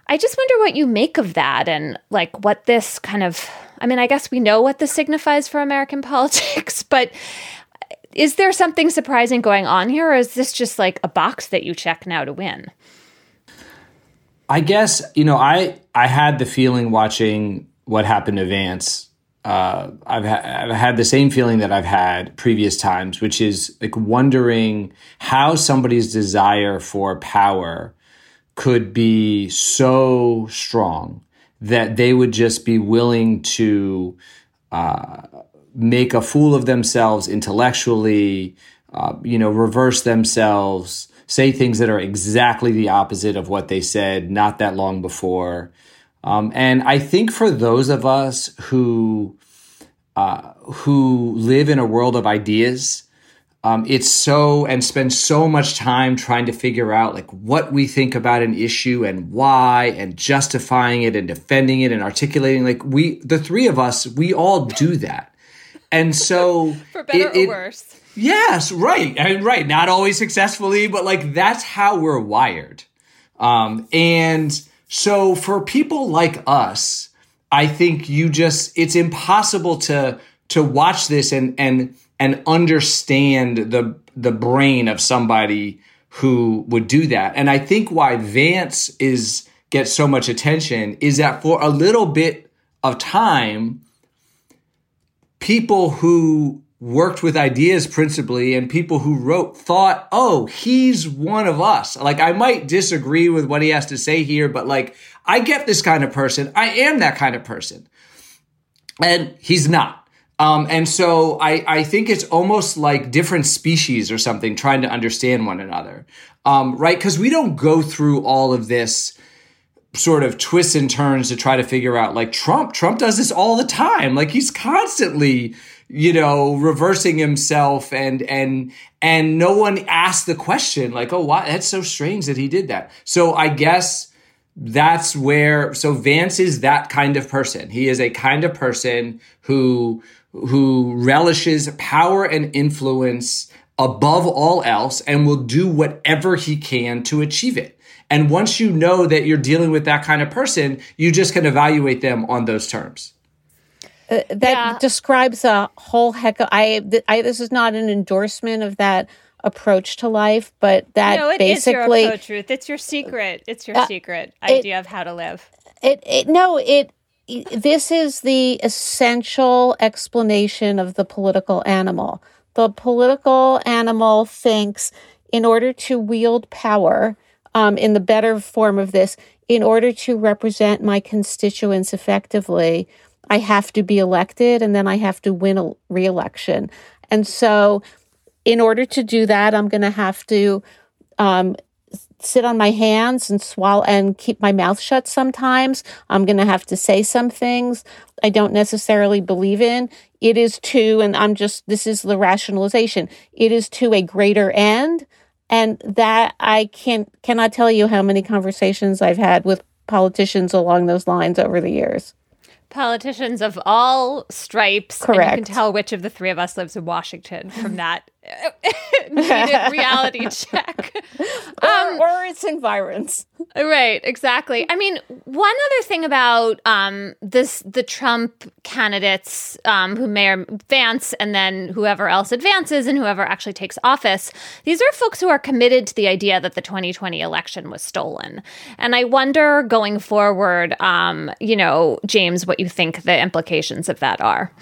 I just wonder what you make of that and like what this kind of I mean, I guess we know what this signifies for American politics, but is there something surprising going on here, or is this just like a box that you check now to win? I guess you know I I had the feeling watching what happened to Vance. Uh, I've, ha- I've had the same feeling that I've had previous times, which is like wondering how somebody's desire for power could be so strong that they would just be willing to uh, make a fool of themselves intellectually, uh, you know, reverse themselves, say things that are exactly the opposite of what they said not that long before. Um, and I think for those of us who uh, who live in a world of ideas, um, it's so and spend so much time trying to figure out like what we think about an issue and why and justifying it and defending it and articulating like we the three of us we all do that. And so for better it, it, or worse. Yes right and right not always successfully but like that's how we're wired. Um, and so for people like us i think you just it's impossible to to watch this and and and understand the the brain of somebody who would do that. And I think why Vance is gets so much attention is that for a little bit of time, people who worked with ideas principally and people who wrote thought, oh, he's one of us. Like I might disagree with what he has to say here, but like I get this kind of person. I am that kind of person. And he's not. Um, and so I, I think it's almost like different species or something trying to understand one another, um, right? Because we don't go through all of this sort of twists and turns to try to figure out like Trump. Trump does this all the time. Like he's constantly, you know, reversing himself and and and no one asked the question like, oh, why? That's so strange that he did that. So I guess that's where so Vance is that kind of person. He is a kind of person who who relishes power and influence above all else and will do whatever he can to achieve it. And once you know that you're dealing with that kind of person, you just can evaluate them on those terms. Uh, that yeah. describes a whole heck of I, I this is not an endorsement of that approach to life, but that no, it basically is your approach, Ruth. It's your secret. It's your uh, secret idea it, of how to live. It, it no, it this is the essential explanation of the political animal. The political animal thinks in order to wield power, um, in the better form of this, in order to represent my constituents effectively, I have to be elected and then I have to win a reelection. And so, in order to do that, I'm going to have to um, sit on my hands and swallow and keep my mouth shut sometimes. I'm going to have to say some things I don't necessarily believe in. It is to, and I'm just, this is the rationalization, it is to a greater end. And that I can't, cannot tell you how many conversations I've had with politicians along those lines over the years. Politicians of all stripes. Correct. And you can tell which of the three of us lives in Washington from that needed reality check. Um, or, or, its environs. Right, exactly. I mean, one other thing about um, this the Trump candidates um, who may advance and then whoever else advances and whoever actually takes office, these are folks who are committed to the idea that the 2020 election was stolen. And I wonder going forward, um, you know, James, what you think the implications of that are.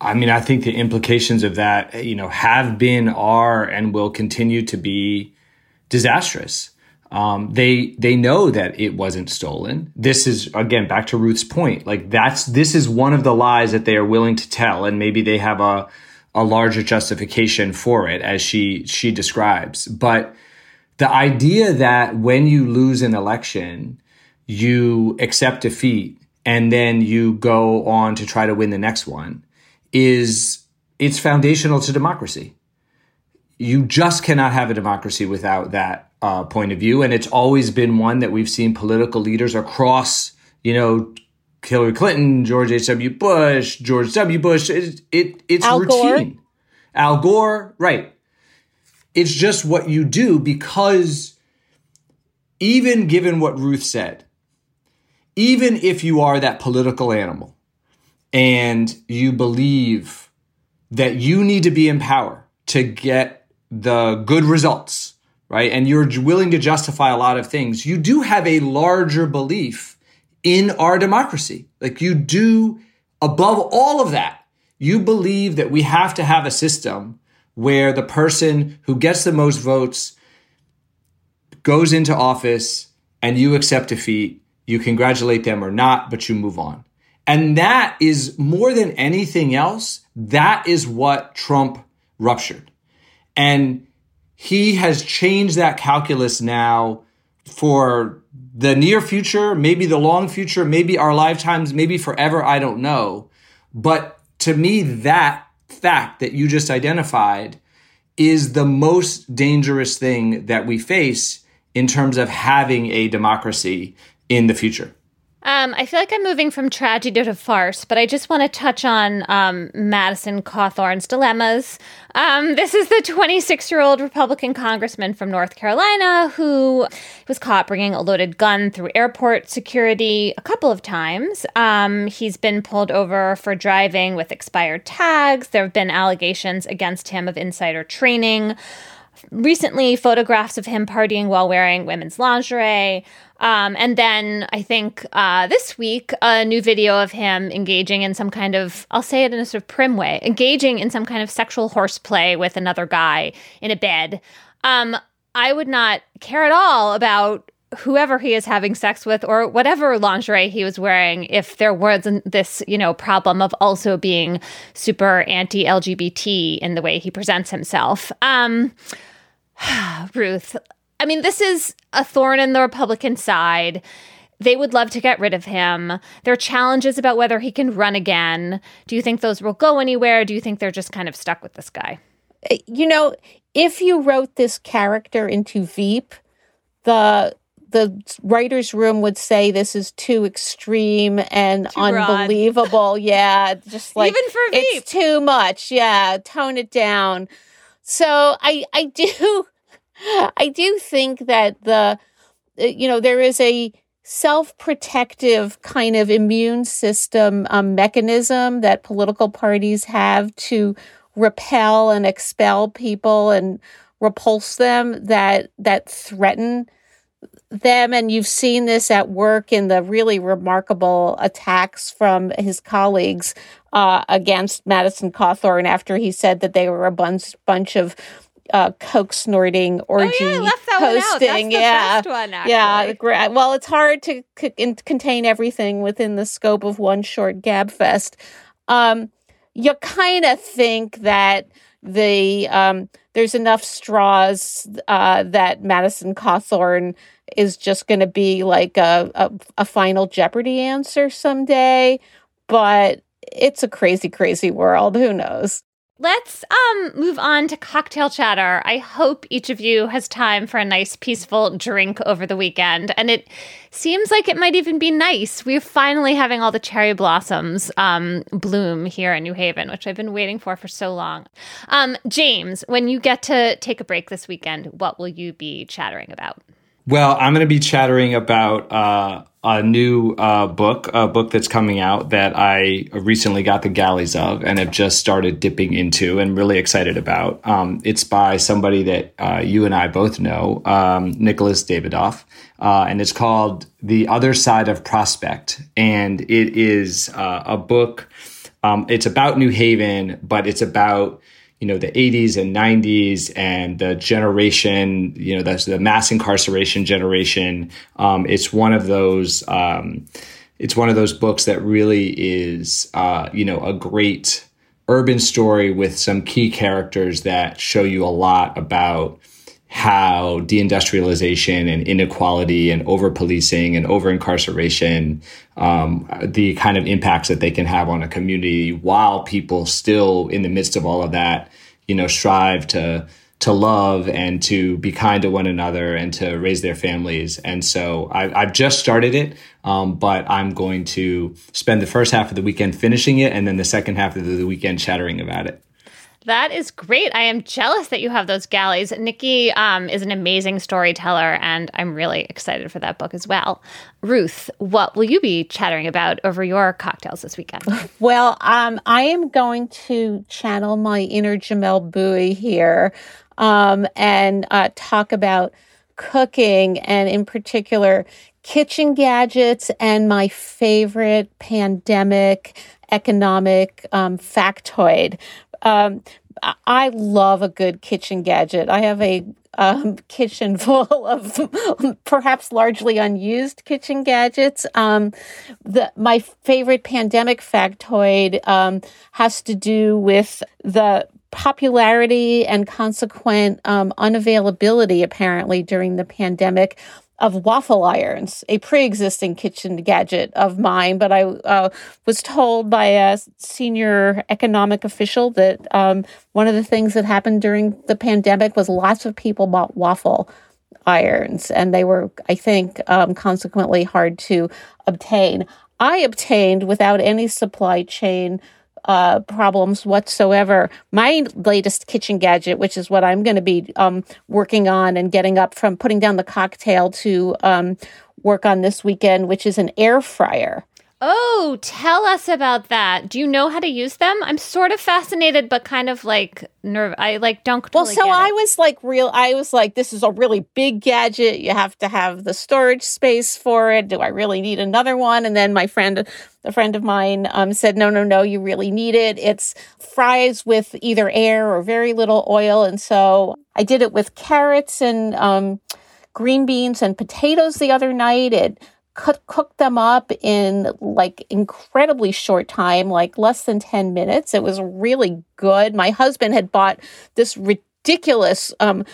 I mean, I think the implications of that, you know, have been, are, and will continue to be disastrous. Um, they they know that it wasn't stolen. This is again back to Ruth's point. Like that's this is one of the lies that they are willing to tell, and maybe they have a a larger justification for it, as she she describes. But the idea that when you lose an election, you accept defeat and then you go on to try to win the next one is it's foundational to democracy. You just cannot have a democracy without that uh, point of view, and it's always been one that we've seen political leaders across, you know, Hillary Clinton, George H.W. Bush, George W. Bush. It, it it's Al routine. Gore. Al Gore, right? It's just what you do because even given what Ruth said, even if you are that political animal and you believe that you need to be in power to get the good results, right? And you're willing to justify a lot of things, you do have a larger belief in our democracy. Like you do, above all of that, you believe that we have to have a system where the person who gets the most votes goes into office and you accept defeat. You congratulate them or not, but you move on. And that is more than anything else, that is what Trump ruptured. And he has changed that calculus now for the near future, maybe the long future, maybe our lifetimes, maybe forever, I don't know. But to me, that fact that you just identified is the most dangerous thing that we face in terms of having a democracy in the future. Um, I feel like I'm moving from tragedy to farce, but I just want to touch on um, Madison Cawthorn's dilemmas. Um, this is the 26 year old Republican congressman from North Carolina who was caught bringing a loaded gun through airport security a couple of times. Um, he's been pulled over for driving with expired tags. There have been allegations against him of insider trading recently photographs of him partying while wearing women's lingerie. Um, and then I think uh, this week, a new video of him engaging in some kind of, I'll say it in a sort of prim way, engaging in some kind of sexual horseplay with another guy in a bed. Um, I would not care at all about whoever he is having sex with or whatever lingerie he was wearing if there wasn't this you know problem of also being super anti-lgbt in the way he presents himself um ruth i mean this is a thorn in the republican side they would love to get rid of him. There are challenges about whether he can run again. Do you think those will go anywhere? Do you think they're just kind of stuck with this guy? Uh, you know, if you wrote this character into Veep, the the writer's room would say this is too extreme and Too unbelievable. yeah, just like Even for Veep. it's too much. Yeah, tone it down. So I I do I do think that the uh, you know there is a self-protective kind of immune system um, mechanism that political parties have to repel and expel people and repulse them that that threaten them. And you've seen this at work in the really remarkable attacks from his colleagues uh, against Madison Cawthorn after he said that they were a bunch bunch of uh, coke snorting orgy oh yeah, I left that one out. That's hosting. the yeah, one. Yeah. gra- Well, it's hard to c- in- contain everything within the scope of one short gab fest. Um, you kind of think that the um, there's enough straws uh, that Madison Cawthorn is just going to be like a, a a final Jeopardy answer someday, but it's a crazy, crazy world. Who knows? Let's um move on to cocktail chatter. I hope each of you has time for a nice peaceful drink over the weekend. And it seems like it might even be nice. We're finally having all the cherry blossoms um bloom here in New Haven, which I've been waiting for for so long. Um James, when you get to take a break this weekend, what will you be chattering about? Well, I'm going to be chattering about uh, a new uh, book, a book that's coming out that I recently got the galleys of and have just started dipping into and really excited about. Um, it's by somebody that uh, you and I both know, um, Nicholas Dawidoff, uh, and it's called The Other Side of Prospect. And it is uh, a book, um, it's about New Haven, but it's about you know the 80s and 90s and the generation you know that's the mass incarceration generation. Um, it's one of those um, it's one of those books that really is uh, you know a great urban story with some key characters that show you a lot about how deindustrialization and inequality and over policing and over incarceration, um, the kind of impacts that they can have on a community while people still in the midst of all of that, you know, strive to to love and to be kind to one another and to raise their families. And so I, have just started it, um, but I'm going to spend the first half of the weekend finishing it and then the second half of the weekend chattering about it. That is great. I am jealous that you have those galleys. Nikki um, is an amazing storyteller, and I'm really excited for that book as well. Ruth, what will you be chattering about over your cocktails this weekend? Well, um, I am going to channel my inner Jamelle Bouie here um, and uh, talk about cooking and, in particular, kitchen gadgets and my favorite pandemic economic um, factoid. Um, I love a good kitchen gadget. I have a um, kitchen full of perhaps largely unused kitchen gadgets. Um, the, my favorite pandemic factoid um, has to do with the popularity and consequent um, unavailability, apparently, during the pandemic of waffle irons, a pre existing kitchen gadget of mine. But I uh, was told by a senior economic official that um, one of the things that happened during the pandemic was lots of people bought waffle irons, and they were, I think, um, consequently hard to obtain. I obtained without any supply chain uh, problems whatsoever. My latest kitchen gadget, which is what I'm going to be um, working on and getting up from putting down the cocktail to um, work on this weekend, which is an air fryer. Oh, tell us about that. Do you know how to use them? I'm sort of fascinated, but kind of like nerve. I like don't. Totally well, so I was like real. I was like, this is a really big gadget. You have to have the storage space for it. Do I really need another one? And then my friend, a friend of mine, um, said, no, no, no. You really need it. It's fries with either air or very little oil, and so I did it with carrots and um, green beans and potatoes the other night. It cook, cook them up in like incredibly short time, like less than 10 minutes. It was really good. My husband had bought this ridiculous um,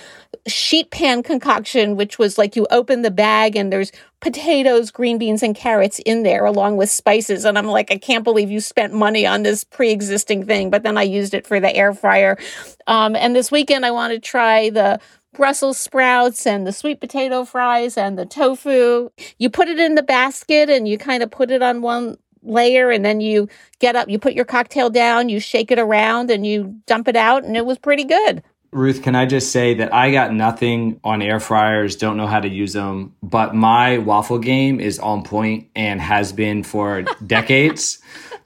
sheet pan concoction, which was like you open the bag and there's potatoes, green beans, and carrots in there along with spices. And I'm like, I can't believe you spent money on this pre existing thing. But then I used it for the air fryer. Um, and this weekend, I want to try the Brussels sprouts and the sweet potato fries and the tofu. You put it in the basket and you kind of put it on one layer and then you get up, you put your cocktail down, you shake it around and you dump it out and it was pretty good. Ruth, can I just say that I got nothing on air fryers, don't know how to use them, but my waffle game is on point and has been for decades.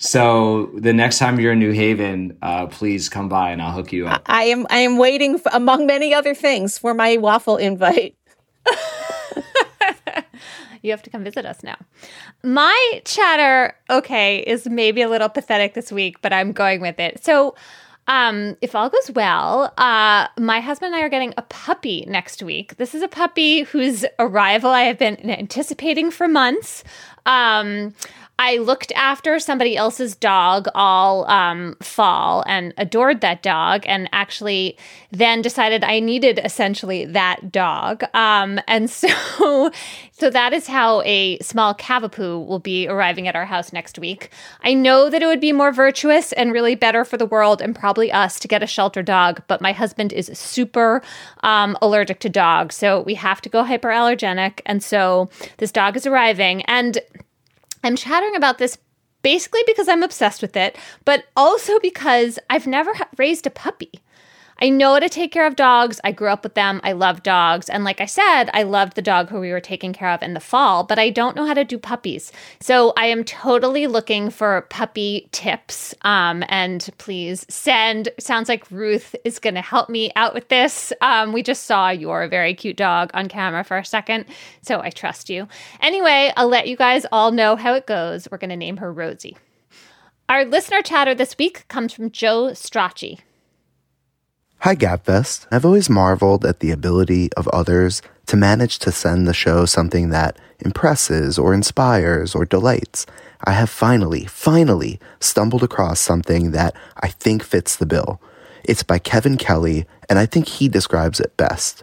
So the next time you're in New Haven, uh, please come by and I'll hook you up. I am I am waiting for, among many other things for my waffle invite. you have to come visit us now. My chatter, okay, is maybe a little pathetic this week, but I'm going with it. So um, if all goes well, uh, my husband and I are getting a puppy next week. This is a puppy whose arrival I have been anticipating for months. Um, I looked after somebody else's dog all um, fall and adored that dog, and actually then decided I needed essentially that dog. Um, and so, so that is how a small Cavapoo will be arriving at our house next week. I know that it would be more virtuous and really better for the world and probably us to get a shelter dog, but my husband is super um, allergic to dogs, so we have to go hyperallergenic. And so this dog is arriving, and I'm chattering about this basically because I'm obsessed with it, but also because I've never raised a puppy. I know how to take care of dogs. I grew up with them. I love dogs. And like I said, I loved the dog who we were taking care of in the fall, but I don't know how to do puppies. So I am totally looking for puppy tips. Um, and please send. Sounds like Ruth is going to help me out with this. Um, we just saw your very cute dog on camera for a second. So I trust you. Anyway, I'll let you guys all know how it goes. We're going to name her Rosie. Our listener chatter this week comes from Joe Strachey. Hi, Gabfest. I've always marveled at the ability of others to manage to send the show something that impresses or inspires or delights, I have finally, finally stumbled across something that I think fits the bill. It's by Kevin Kelly, and I think he describes it best.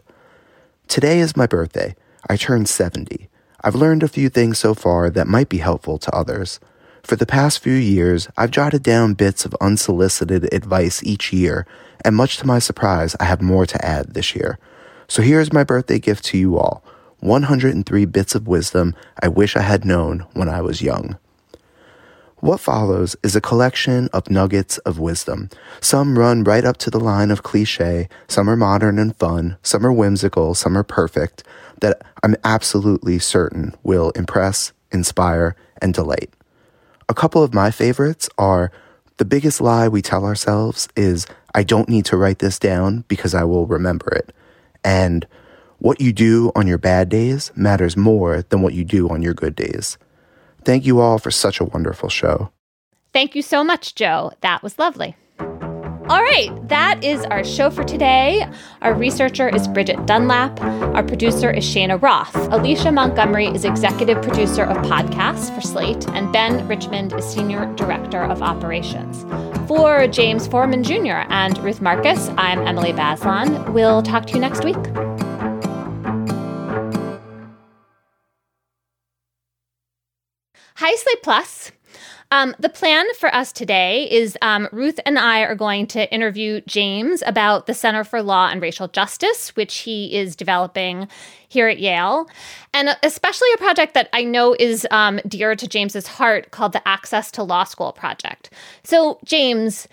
Today is my birthday. I turned 70. I've learned a few things so far that might be helpful to others. For the past few years, I've jotted down bits of unsolicited advice each year, and much to my surprise, I have more to add this year. So here's my birthday gift to you all 103 bits of wisdom I wish I had known when I was young. What follows is a collection of nuggets of wisdom. Some run right up to the line of cliche, some are modern and fun, some are whimsical, some are perfect, that I'm absolutely certain will impress, inspire, and delight. A couple of my favorites are the biggest lie we tell ourselves is, I don't need to write this down because I will remember it. And what you do on your bad days matters more than what you do on your good days. Thank you all for such a wonderful show. Thank you so much, Joe. That was lovely. All right, that is our show for today. Our researcher is Bridget Dunlap. Our producer is Shana Roth. Alicia Montgomery is executive producer of podcasts for Slate, and Ben Richmond is senior director of operations. For James Forman Jr. and Ruth Marcus, I'm Emily Bazelon. We'll talk to you next week. Hi, Slate Plus. Um, the plan for us today is um, Ruth and I are going to interview James about the Center for Law and Racial Justice, which he is developing here at Yale, and especially a project that I know is um, dear to James's heart called the Access to Law School Project. So, James,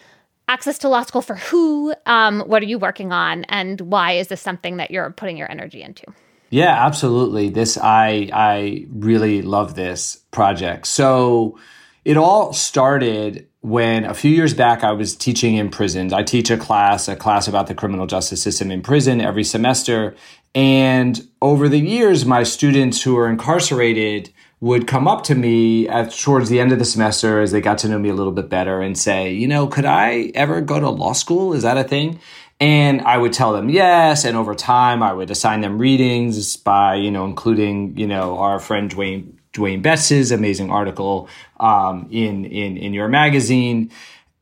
Access to Law School for who? Um, what are you working on, and why is this something that you're putting your energy into? Yeah, absolutely. This I I really love this project. So it all started when a few years back I was teaching in prisons. I teach a class, a class about the criminal justice system in prison every semester. And over the years, my students who are incarcerated would come up to me at towards the end of the semester as they got to know me a little bit better and say, you know, could I ever go to law school? Is that a thing? And I would tell them yes. And over time, I would assign them readings by, you know, including, you know, our friend Dwayne, Dwayne Betts's amazing article um, in, in, in your magazine.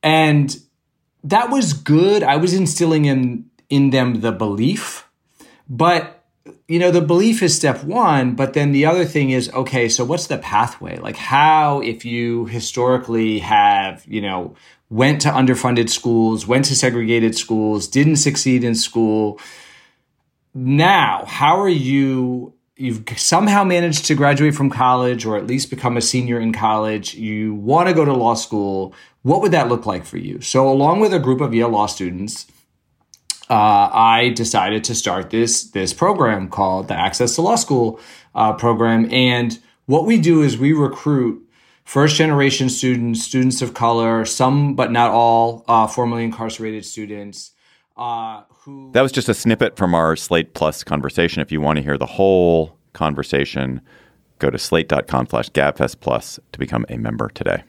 And that was good. I was instilling in, in them the belief. But you know, the belief is step one, but then the other thing is, okay, so what's the pathway? Like how, if you historically have, you know, went to underfunded schools, went to segregated schools, didn't succeed in school. Now, how are you? You've somehow managed to graduate from college or at least become a senior in college. You want to go to law school. What would that look like for you? So, along with a group of Yale law students, uh, I decided to start this this program called the Access to Law School uh, program. And what we do is we recruit first generation students, students of color, some but not all uh, formerly incarcerated students. That was just a snippet from our Slate Plus conversation. If you want to hear the whole conversation, go to slate.com slash gabfest plus to become a member today.